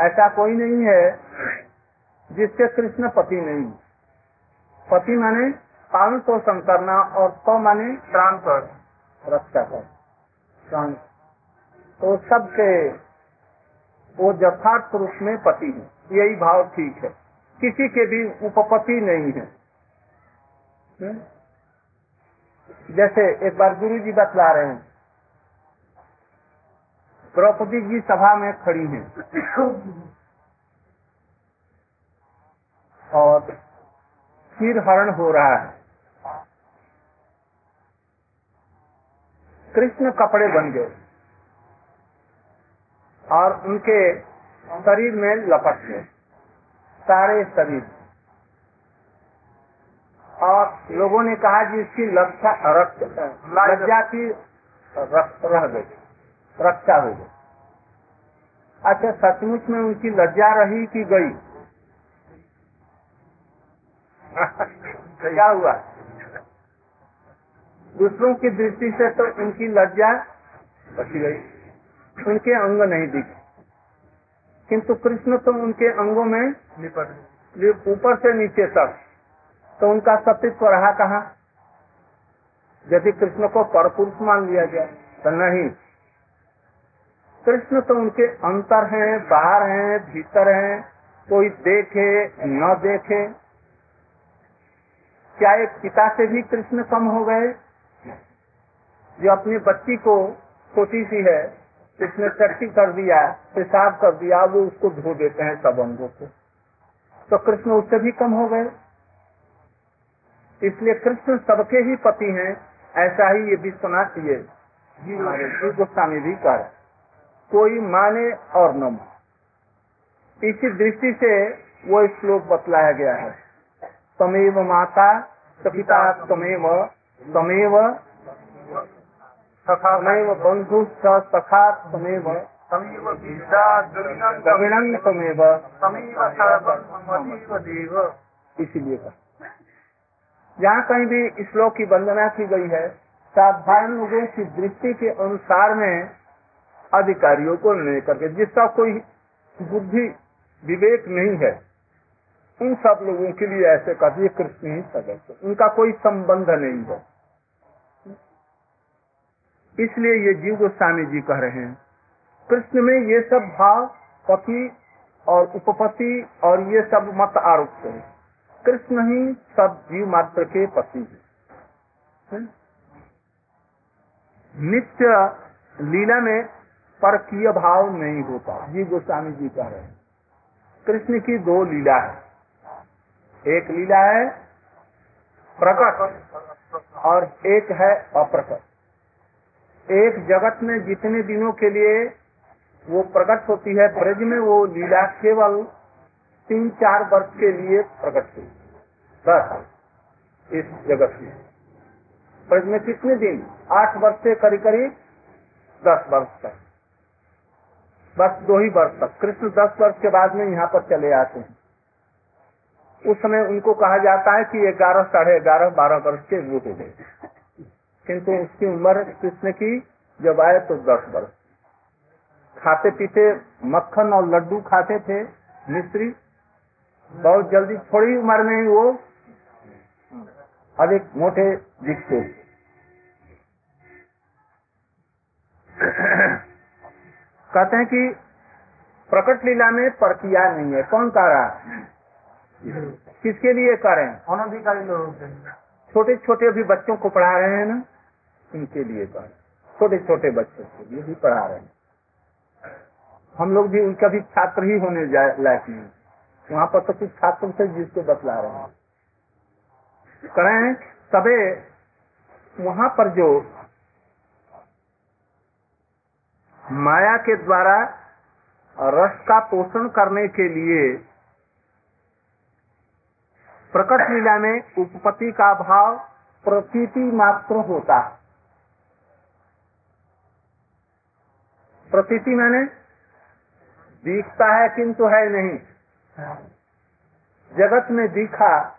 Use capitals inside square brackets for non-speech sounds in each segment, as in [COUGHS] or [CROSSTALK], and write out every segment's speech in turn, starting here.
ऐसा कोई नहीं है जिसके कृष्ण पति नहीं। पति माने पालन पोषण करना और तो माने प्राण कर रक्षा कर। प्राण। तो सबके वो यथार्थ रूप में पति है। यही भाव ठीक है। किसी के भी उपपति नहीं है। हम्म? जैसे एक बार गुरु जी बतला रहे हैं द्रौपदी जी सभा में खड़ी हैं। और क्षीर हरण हो रहा है। कृष्ण कपड़े बन गए और उनके शरीर में लपट गए सारे शरीर। और लोगों ने कहा कि इसकी लज्जा की रक्त रह गई। रक्षा हो गई। अच्छा सचमुच में उनकी लज्जा रही कि गई? क्या हुआ? दूसरों की दृष्टि से तो उनकी लज्जा बच गई। उनके अंग नहीं दिखे। किंतु कृष्ण तो उनके अंगों में ऊपर से नीचे तक। तो उनका सतीत्व रहा कहा? यदि कृष्ण को परपुरुष मान लिया गया तो नहीं। कृष्ण तो उनके अंतर हैं, बाहर हैं, भीतर हैं, कोई देखे, न देखे। क्या एक पिता से भी कृष्ण कम हो गए? जो अपनी बच्ची को छोटी सी है इसने टट्टी कर दिया, पेशाब कर दिया वो उसको धो देते हैं सब अंगों को। तो कृष्ण उससे भी कम हो गए। इसलिए कृष्ण सबके ही पति हैं, ऐसा ही ये विश्वनाथ ये गोस्वामी भी कर कोई माने और न माने। इसी दृष्टि से वो श्लोक बतलाया गया है। तमेव माता पिता तमेव तमेव तमेव बंधु सखा तमेव इसीलिए कहा। जहाँ कहीं भी श्लोक की वंदना की गई है। साधारण लोगों की दृष्टि के अनुसार में अधिकारियों को निर्णय करके, जिसका कोई बुद्धि विवेक नहीं है, उन सब लोगों के लिए ऐसे कर दिए, कृष्ण ही सदस्य उनका कोई संबंध नहीं है। इसलिए ये जीव गोस्वामी जी कह रहे हैं, कृष्ण में ये सब भाव, पति और उपपति और ये सब मत आरोप है कृष्ण ही सब जीव मात्र के पति है? नित्य लीला में परकीय भाव नहीं होता। जी गोस्वामी जी कह रहे हैं। कृष्ण की दो लीला है। एक लीला है प्रकट और एक है अप्रकट। एक जगत में जितने दिनों के लिए वो प्रकट होती है, ब्रज में वो लीला केवल तीन चार वर्ष के लिए प्रकट हुई बस इस जगत में। ब्रज में कितने दिन? आठ वर्ष से करीब करीब दस वर्ष तक। बस दो ही वर्ष तक। कृष्ण दस वर्ष के बाद में यहाँ पर चले आते हैं। उस समय उनको कहा जाता है कि ग्यारह साढ़े ग्यारह, बारह वर्ष के वो हो गए किंतु उसकी उम्र कृष्ण की जब आए तो दस वर्ष। खाते पीते मक्खन और लड्डू खाते थे, मिस्त्री। बहुत जल्दी थोड़ी उम्र में ही वो अधिक मोटे दिखते। कहते हैं कि प्रकट लीला में परकिया नहीं है। कौन कह रहा है? किसके लिए करें अनधिकारी लोगों छोटे छोटे अभी बच्चों को पढ़ा रहे हैं ना उनके लिए करें छोटे छोटे बच्चों के लिए भी पढ़ा रहे हैं। हम लोग भी उनका भी छात्र ही होने लायक नहीं। वहाँ पर तो कुछ छात्र थे जिसको बतला रहे हैं। करें सबे वहाँ पर जो माया के द्वारा रस का पोषण करने के लिए प्रकट लीला में उपपत्ति का भाव प्रतीति मात्र होता है। प्रतीति मैंने दिखता है किंतु है नहीं। जगत में दिखा,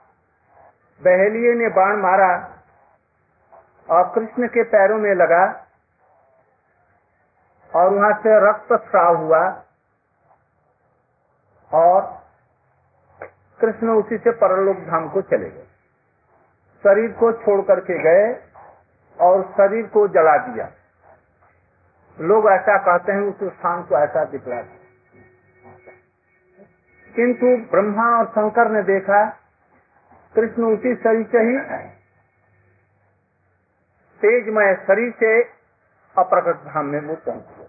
बहेलिए ने बाण मारा और कृष्ण के पैरों में लगा। और वहाँ से रक्त स्राव हुआ और कृष्ण उसी से परलोक धाम को चले गए। शरीर को छोड़ करके गए और शरीर को जला दिया। लोग ऐसा कहते हैं, उस स्थान को ऐसा दिखला किंतु ब्रह्मा और शंकर ने देखा, कृष्ण उसी शरीर से ही तेजमय शरीर से अप्रकट धाम में वो पहुँच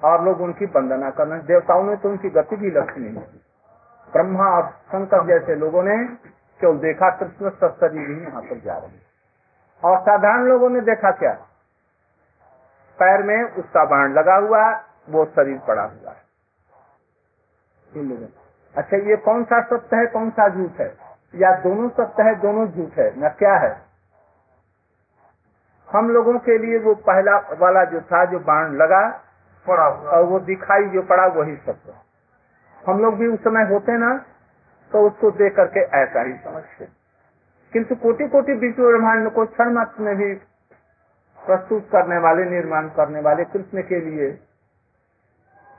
और लोग उनकी वंदना करना, देवताओं में तो उनकी गति भी लक्ष्य नहीं की ब्रह्मा और शंकर जैसे लोगों ने केवल देखा, कृष्ण शरीर ही यहाँ पर जा रहे और साधारण लोगों ने देखा क्या? पैर में उसका बाण लगा हुआ वो शरीर पड़ा हुआ है। अच्छा ये कौन सा सत्य है, कौन सा झूठ है? या दोनों सत्य है, दोनों झूठ है? न क्या है? हम लोगों के लिए वो पहला वाला जो था, जो बाण लगा पड़ा और वो दिखाई जो पड़ा वही सत्य हम लोग भी उस समय होते ना तो उसको देख करके ऐसा ही समझते। किंतु कोटि कोटि विश्व ब्रह्मांड को क्षण मात्र में भी प्रस्तुत करने वाले, निर्माण करने वाले कृष्ण के लिए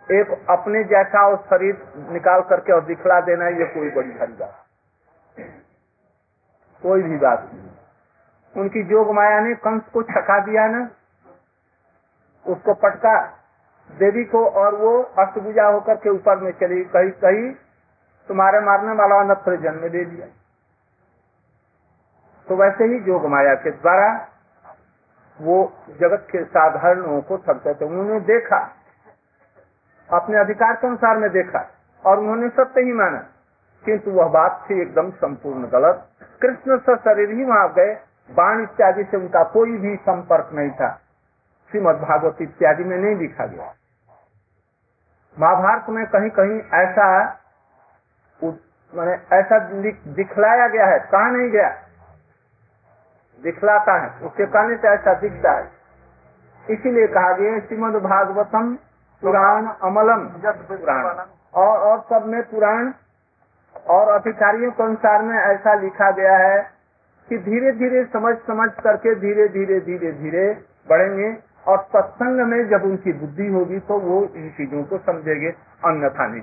एक अपने जैसा और शरीर निकाल करके और दिखला देना ये कोई बड़ी भारी बात कोई भी बात नहीं। उनकी जोग माया ने कंस को छका दिया ना, उसको पटका देवी को और वो अष्टभुजा होकर के ऊपर में चली कही कही, तुम्हारे मारने वाला नत्र जन्म दे दिया। तो वैसे ही जोग माया के द्वारा वो जगत के साधारण को ठगते थे। उन्होंने देखा, अपने अधिकार के अनुसार में देखा, और उन्होंने सत्य ही माना। किंतु वह बात थी एकदम संपूर्ण गलत। कृष्ण शरीर ही वहाँ गए, बाण इत्यादि से उनका कोई भी संपर्क नहीं था। श्रीमद भागवत इत्यादि में नहीं लिखा गया। महाभारत में कहीं कहीं ऐसा मैंने ऐसा दिखलाया गया है। कहा नहीं गया? दिखलाता है। उसके कहने से ऐसा दिखता है। इसीलिए कहा गया श्रीमद भागवतम पुराण अमलम। पुराण और और सब में पुराण और अधिकारियों के अनुसार में ऐसा लिखा गया है कि धीरे धीरे समझ समझ करके धीरे धीरे धीरे धीरे बढ़ेंगे। और सत्संग में जब उनकी बुद्धि होगी तो वो इन चीज़ों को समझेंगे, अन्यथा नहीं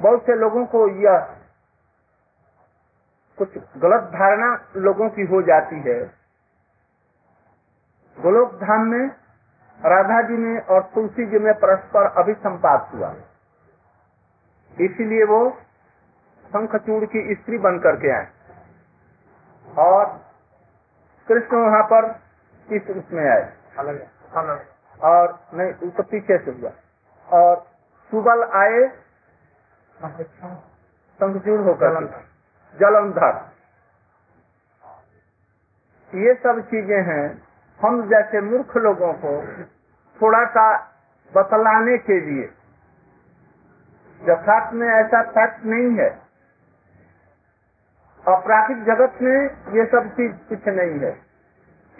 बहुत से लोगों को यह कुछ गलत धारणा लोगों की हो जाती है। गोलोक धाम में राधा जी में और तुलसी जी में परस्पर अभिसंपात हुआ। इसीलिए वो शंखचूड़ की स्त्री बन करके आए। और कृष्ण वहाँ पर इस रूप में आए? और नहीं तो पीछे से हुआ। और सुबल आए शंखचूड़ होकर जलंधर। ये सब चीज़ें हैं। हम जैसे मूर्ख लोगों को थोड़ा सा बतलाने के लिए यथार्थ में ऐसा फैक्ट नहीं है। अपराधिक जगत में ये सब चीज़ कुछ नहीं है।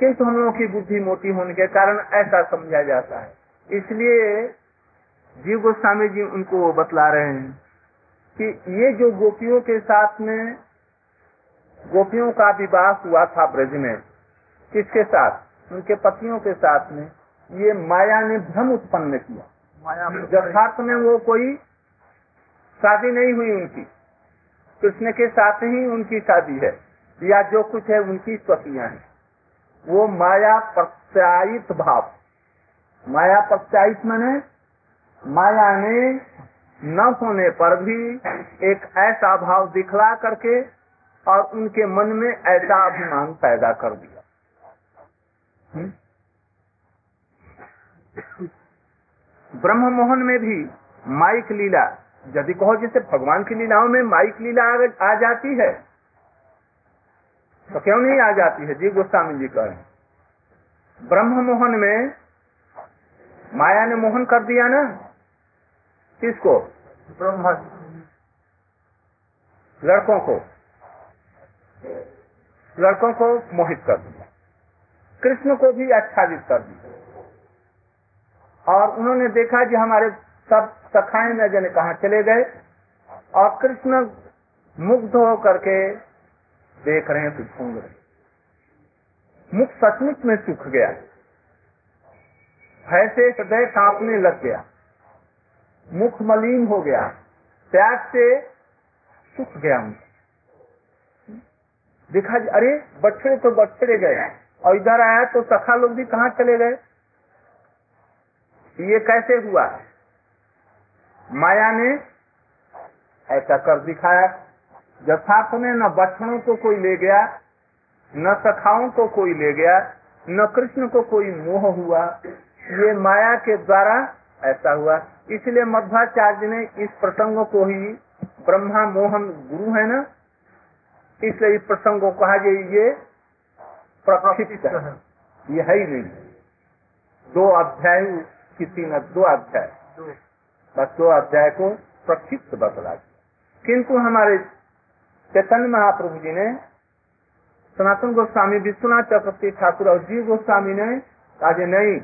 किंतु हम लोगों की बुद्धि मोटी होने के कारण ऐसा समझा जाता है। इसलिए जीव गोस्वामी जी उनको बतला रहे हैं कि ये जो गोपियों के साथ में गोपियों का विवाह हुआ था ब्रज में किसके साथ? उनके पतियों के साथ में ये माया ने भ्रम उत्पन्न किया। माया यथार्थ में वो कोई शादी नहीं हुई उनकी। कृष्ण के साथ ही उनकी शादी है। या जो कुछ है उनकी स्वतियाँ हैं। वो माया प्रत्यायित भाव। माया प्रत्यायित मैंने माया ने न होने पर भी एक ऐसा भाव दिखला करके और उनके मन में ऐसा अभिमान पैदा कर दिया। ब्रह्म मोहन में भी माइक लीला, यदि कहो जैसे भगवान की लीलाओं में माइक लीला आ जाती है तो क्यों नहीं आ जाती है? जी गोस्वामी जी कहें ब्रह्म मोहन में माया ने मोहन कर दिया ना? किसको? ब्रह्मा लड़कों को। लड़कों को मोहित कर दिया। कृष्ण को भी आच्छादित कर दिया। और उन्होंने देखा कि हमारे सब सखाए न जने कहा चले गए। और कृष्ण मुग्ध हो करके देख रहे हैं तो घूम रहे मुख सचमुच में सूख गया ऐसे हृदय कांपने लग गया। मुख मलिन हो गया। प्यास से सुख गया मुख देखा अरे, बछड़े तो बछड़े गए और इधर आया तो सखा लोग भी कहाँ चले गए? ये कैसे हुआ? माया ने ऐसा कर दिखाया। यथार्थ में न बछड़ों को कोई ले गया, न सखाओं को कोई ले गया, न कृष्ण को कोई मोह हुआ। ये माया के द्वारा ऐसा हुआ। इसलिए मध्वाचार्य ने इस प्रसंग को ही ब्रह्मा मोहन गुरु है ना? इसलिए इस प्रसंग को कहा जे ये प्रक्षिप्त है। ये है ही नहीं। दो अध्याय की तीन दो अध्याय। बस दो अध्याय को प्रक्षिप्त बतला किंतु हमारे चैतन्य महाप्रभु जी ने सनातन गोस्वामी विश्वनाथ चक्रवर्ती ठाकुर और जीव गोस्वामी ने कहा नहीं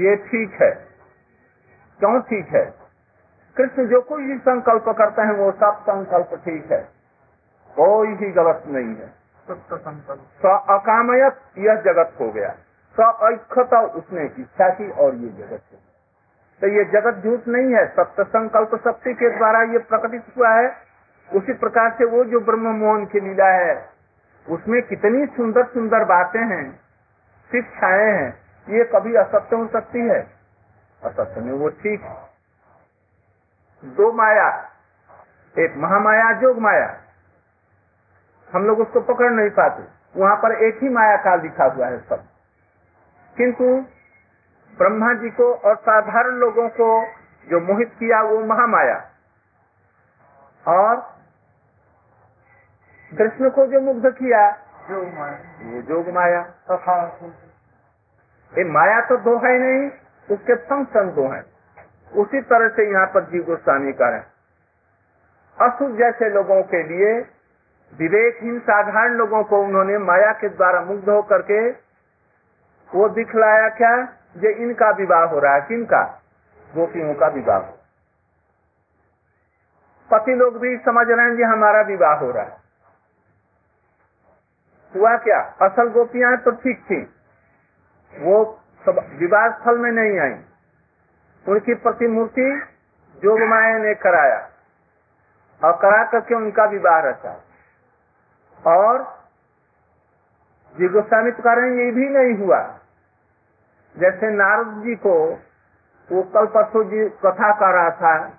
ये ठीक है। क्यों ठीक है? कृष्ण जो कोई भी संकल्प करते हैं वो सब संकल्प ठीक है। कोई ही गलत नहीं है। स अकामयत यह जगत हो गया। स ऐक्षता उसने इच्छा की और ये जगत हो। तो ये जगत झूठ नहीं है। सत्य संकल्प शक्ति के द्वारा ये प्रकटित हुआ है। उसी प्रकार से वो जो ब्रह्म मोहन की लीला है, उसमें कितनी सुंदर सुंदर बातें हैं शिक्षाएँ हैं, ये कभी असत्य हो सकती है? असत्य में वो ठीक दो माया, एक महामाया, जोग माया। हम लोग उसको पकड़ नहीं पाते। वहाँ पर एक ही माया काल लिखा हुआ है सब। किंतु ब्रह्मा जी को और साधारण लोगों को जो मोहित किया वो महामाया। और कृष्ण को जो मुग्ध किया जो माया। वो जोग माया ये माया तो दो है नहीं उसके फ़ंक्शन दो हैं। उसी तरह से यहाँ पर जीव गोस्वामी का है। असुर जैसे लोगों के लिए विवेकहीन साधारण लोगों को उन्होंने माया के द्वारा मुग्ध होकर के वो दिखलाया क्या? जे इनका विवाह हो रहा है। किनका? गोपियों का विवाह। हो पति लोग भी समझ रहे हैं कि हमारा विवाह हो रहा है। हुआ क्या? असल गोपियाँ तो ठीक थी। वो सब विवाह स्थल में नहीं आई। उनकी प्रतिमूर्ति जोग माया ने कराया। और करा करके उनका विवाह रचा। और जी गोस्वामी तो हैं, ये भी नहीं हुआ। जैसे नारद जी को वो कल परसों जी कथा कर रहा था,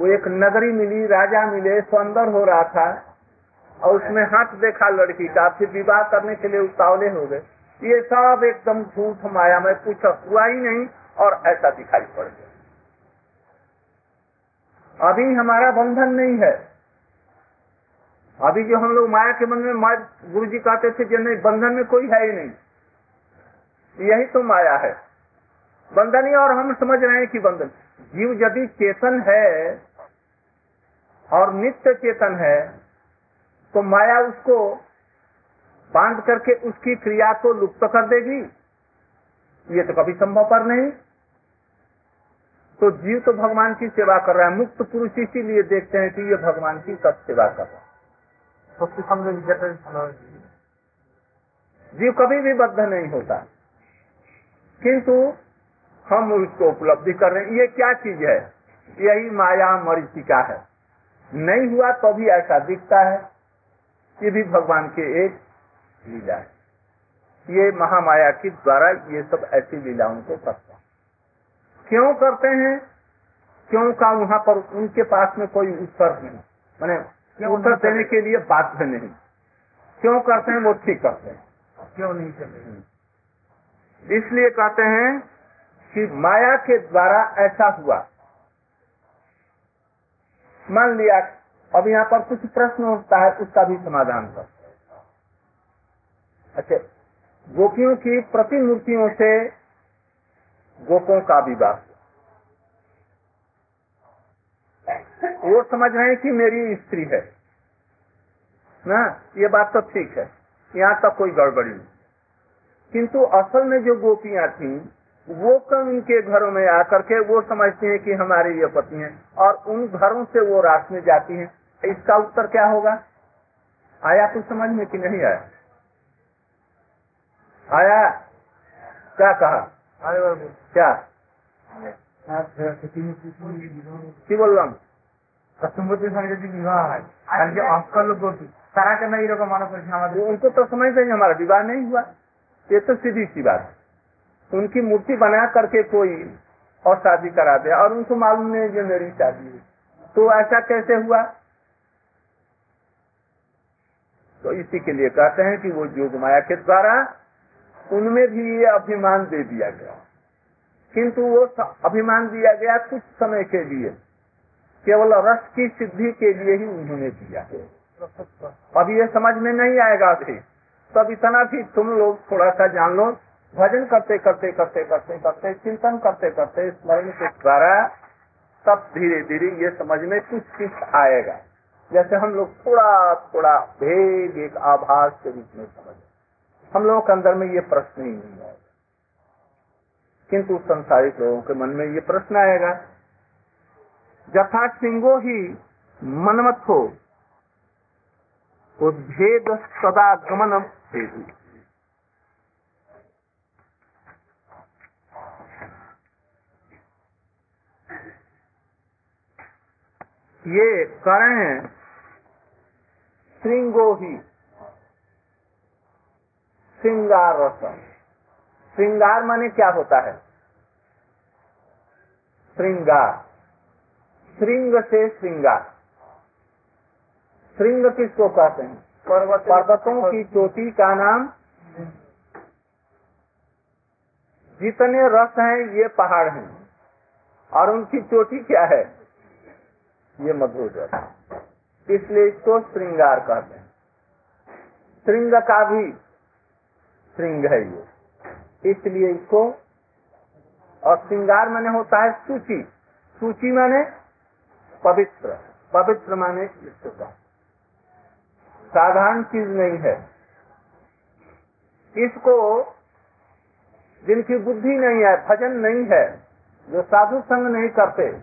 वो एक नगरी मिली, राजा मिले सुंदर हो रहा था। और उसमें हाथ देखा लड़की का, फिर विवाह करने के लिए उतावले हो गए। ये सब एकदम झूठ माया में कुछ हुआ ही नहीं और ऐसा दिखाई पड़ गया। अभी हमारा बंधन नहीं है। अभी जो हम लोग माया के मन में गुरु जी कहते थे कि नहीं, बंधन में कोई है ही नहीं। यही तो माया है। बंधन ही और हम समझ रहे हैं कि बंधन। जीव यदि चेतन है और नित्य चेतन है तो माया उसको बाँध करके उसकी क्रिया को लुप्त कर देगी। ये तो कभी संभव पर नहीं। तो जीव तो भगवान की सेवा कर रहा है मुक्त पुरुष इसीलिए देखते हैं कि ये भगवान की सब सेवा कर रहा है। जीव कभी भी बद्ध नहीं होता। किंतु हम उसको उपलब्धि कर रहे हैं। ये क्या चीज़ है? यही माया मरीचिका है। नहीं हुआ तो भी ऐसा दिखता है। ये भी भगवान के एक लीला है। ये महामाया के द्वारा ये सब ऐसी लीलाओं को करते हैं। क्यों करते हैं? क्यों का वहाँ पर उनके पास में कोई उत्तर नहीं? मैंने उत्तर देने के लिए बाध्य नहीं। क्यों करते हैं? वो ठीक करते हैं। क्यों नहीं चले इसलिए कहते हैं कि माया के द्वारा ऐसा हुआ। मान लिया अब यहाँ पर कुछ प्रश्न उठता है, उसका भी समाधान कर। अच्छा गोपियों की प्रतिमूर्तियों से गोपों का विवाह। वो समझ रहे हैं कि मेरी स्त्री है। ना, ये बात तो ठीक है, यहाँ तक कोई गड़बड़ी नहीं। किंतु असल में जो गोपियाँ थी, वो कम इनके घरों में आकर के वो समझती हैं कि हमारे ये पति हैं, और उन घरों से वो रात में जाती हैं। इसका उत्तर क्या होगा आया कुछ समझ में कि नहीं आया आया क्या कहा अरे बाबू क्या आप किसी ने पूछा की बोल रहा हूँ কষ্টমতি সঙ্গে যদি বিবাহ হয় আর যে অকল গোপী তারা কেন এইরকম মনে করছে আমাদের उनको तो समझते हैं हमारा विवाह नहीं हुआ ये तो सीधी सी बात है। उनकी मूर्ति बना करके कोई और शादी करा दे और उनको मालूम नहीं जो मेरी शादी है तो ऐसा कैसे हुआ तो इसी के लिए कहते हैं कि वो योग माया के द्वारा उनमें भी ये अभिमान दे दिया गया। किंतु वो अभिमान दिया गया कुछ समय के लिए। केवल रस की सिद्धि के लिए ही उन्होंने दिया अब ये समझ में नहीं आएगा अभी तब इतना भी तुम लोग थोड़ा सा जान लो। भजन करते करते करते करते करते, चिंतन करते करते, स्मरण के द्वारा तब धीरे धीरे ये समझ में कुछ कुछ आएगा। जैसे हम लोग थोड़ा थोड़ा भेद, एक आभास के रूप में समझ हम लोगों के अंदर में ये प्रश्न ही नहीं आएगा। किंतु संसारिक लोगों के मन में ये प्रश्न आएगा, जथा सिंगो ही मनमत हो उद्भेद सदा गमन हेतु। ये करें श्रृंगो ही श्रृंगार रस। श्रृंगार माने क्या होता है? श्रृंगार। श्रृंग से श्रृंगार। श्रृंग किसको कहते हैं? पर्वत पर्वतों की चोटी का नाम जितने रस हैं ये पहाड़ हैं। और उनकी चोटी क्या है? ये मधुर रस। इसलिए इसको श्रृंगार कहते हैं। श्रृंग का भी श्रृंग है ये। इसलिए इसको, और श्रृंगार माने होता है सूची। सूची माने पवित्र। पवित्र माने शुद्ध साधारण चीज़ नहीं है। इसको जिनकी बुद्धि नहीं है, भजन नहीं है, जो साधु संग नहीं करते,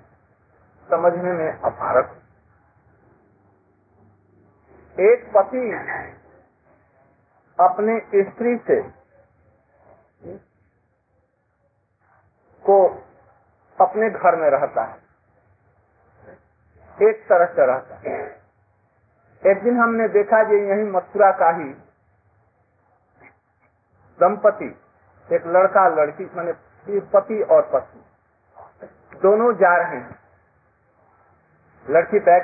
समझने में अपारक। एक पति अपने स्त्री से को अपने घर में रहता है। एक तरह से रहता है। एक दिन हमने देखा कि यही मथुरा का ही दंपति, एक लड़का लड़की, मैंने पति और पत्नी, दोनों जा रहे हैं। लड़की बैग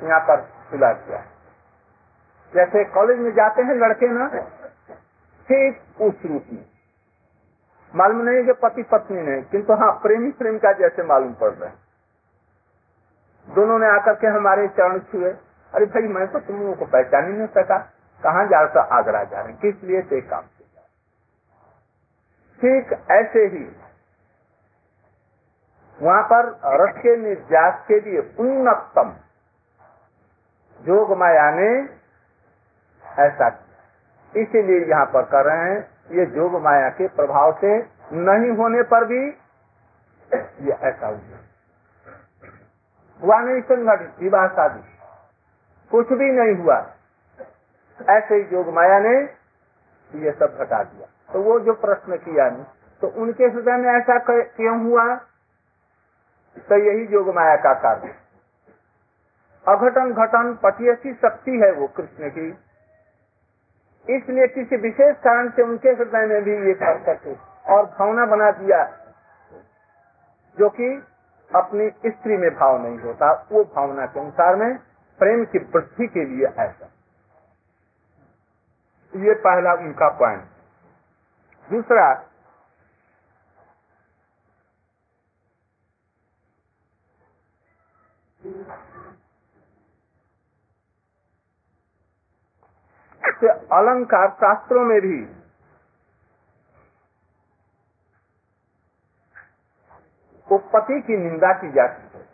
यहाँ पर सुला दिया जैसे कॉलेज में जाते हैं लड़के ना, ठीक उस रूप में। मालूम नहीं कि पति पत्नी नहीं, किंतु हाँ प्रेमी प्रेम का जैसे मालूम पड़ रहा है। दोनों ने आकर के हमारे चरण छुए। अरे भाई, मैं तो तुम लोगों को पहचान ही नहीं सका। कहाँ जा रहे आगरा जा रहे किस लिए से काम से? ठीक ऐसे ही वहाँ पर रस के निर्यात के लिए उन्नतम जोग माया ने ऐसा। इसीलिए यहाँ पर कर रहे हैं, ये जोग माया के प्रभाव से नहीं होने पर भी ये ऐसा हुआ। हुआ नहीं संगठित विवाह शादी, कुछ भी नहीं हुआ। ऐसे ही जोग माया ने ये सब घटा दिया। तो वो जो प्रश्न किया ने तो उनके हृदय में ऐसा क्यों हुआ? तो यही जोग माया का कार्य अघटन घटन पटियसी शक्ति है वो कृष्ण की। इसलिए किसी विशेष कारण से उनके हृदय में भी ये कर सके और भावना बना दिया जो कि अपनी स्त्री में भाव नहीं होता, वो भावना के अनुसार में प्रेम की वृद्धि के लिए ऐसा ये पहला उनका पॉइंट दूसरा से अलंकार शास्त्रों में भी। उपपति की निंदा की जाती है।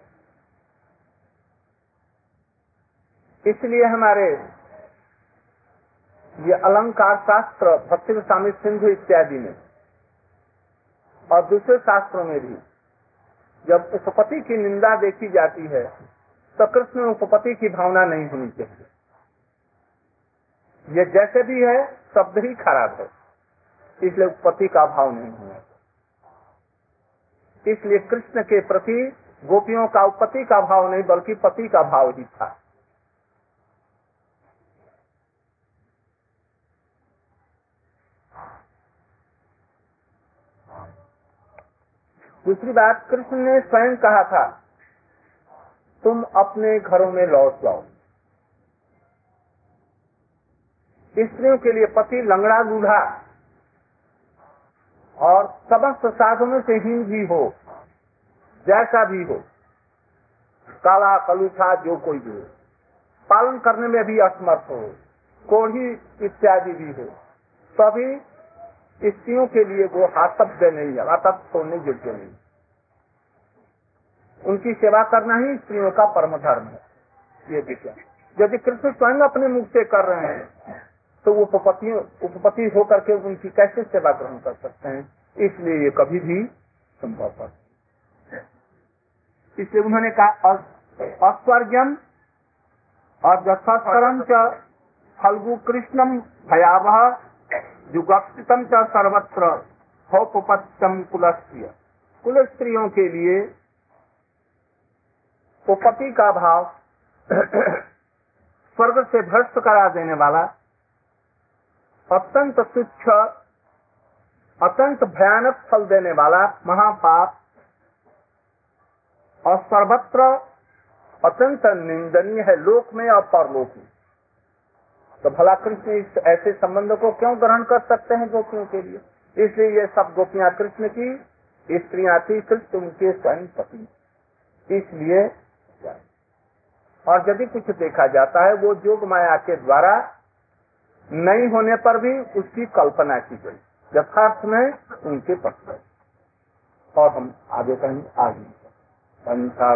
इसलिए हमारे ये अलंकार शास्त्र, भक्ति स्वामी सिंधु इत्यादि में, और दूसरे शास्त्रों में भी, जब उपपति की निंदा देखी जाती है तो कृष्ण उपपति की भावना नहीं होनी चाहिए। ये जैसे भी है, शब्द ही खराब है। इसलिए पति का भाव नहीं होना इसलिए कृष्ण के प्रति गोपियों का, पति का भाव नहीं, बल्कि पति का भाव ही था। दूसरी बात, कृष्ण ने स्वयं कहा था, तुम अपने घरों में लौट जाओ। स्त्रियों के लिए पति लंगड़ा बूढ़ा और समस्त साधनों से हीन भी हो, जैसा भी हो, काला कलुछा जो कोई भी हो। पालन करने में भी असमर्थ हो, कोढ़ी इत्यादि भी हो। तभी स्त्रियों के लिए वो हाथव्य नहीं है हाथव छोड़ने योग्य नहीं। उनकी सेवा करना ही स्त्रियों का परम धर्म है, ये विषय यदि कृष्ण स्वयं अपने मुख से कर रहे हैं तो वो उपपति होकर के उनकी कैसे सेवा ग्रहण कर सकते हैं? इसलिए ये कभी भी संभव पर इसलिए उन्होंने कहा अस्वर्गम और जथस्करम च फल्गु कृष्णम भयावह युगक्षितम च सर्वत्र होपत्यम कुलस्त्रिय। कुल स्त्रियों के लिए उपपति का भाव [COUGHS] स्वर्ग से भ्रष्ट करा देने वाला अत्यंत तुच्छ, अत्यंत भयानक फल देने वाला महापाप और सर्वत्र अत्यंत निंदनीय है लोक में और परलोक में। तो भला कृष्ण इस ऐसे संबंध को क्यों ग्रहण कर सकते हैं गोपियों के लिए? इसलिए ये सब गोपियाँ कृष्ण की, स्त्रियाँ थी कृष्ण, उनके स्वयं पति इसलिए और यदि कुछ देखा जाता है, वो जोग माया के द्वारा नहीं होने पर भी उसकी कल्पना की गई। यथार्थ में उनके पक्ष और हम आगे कहीं आगे। पंथा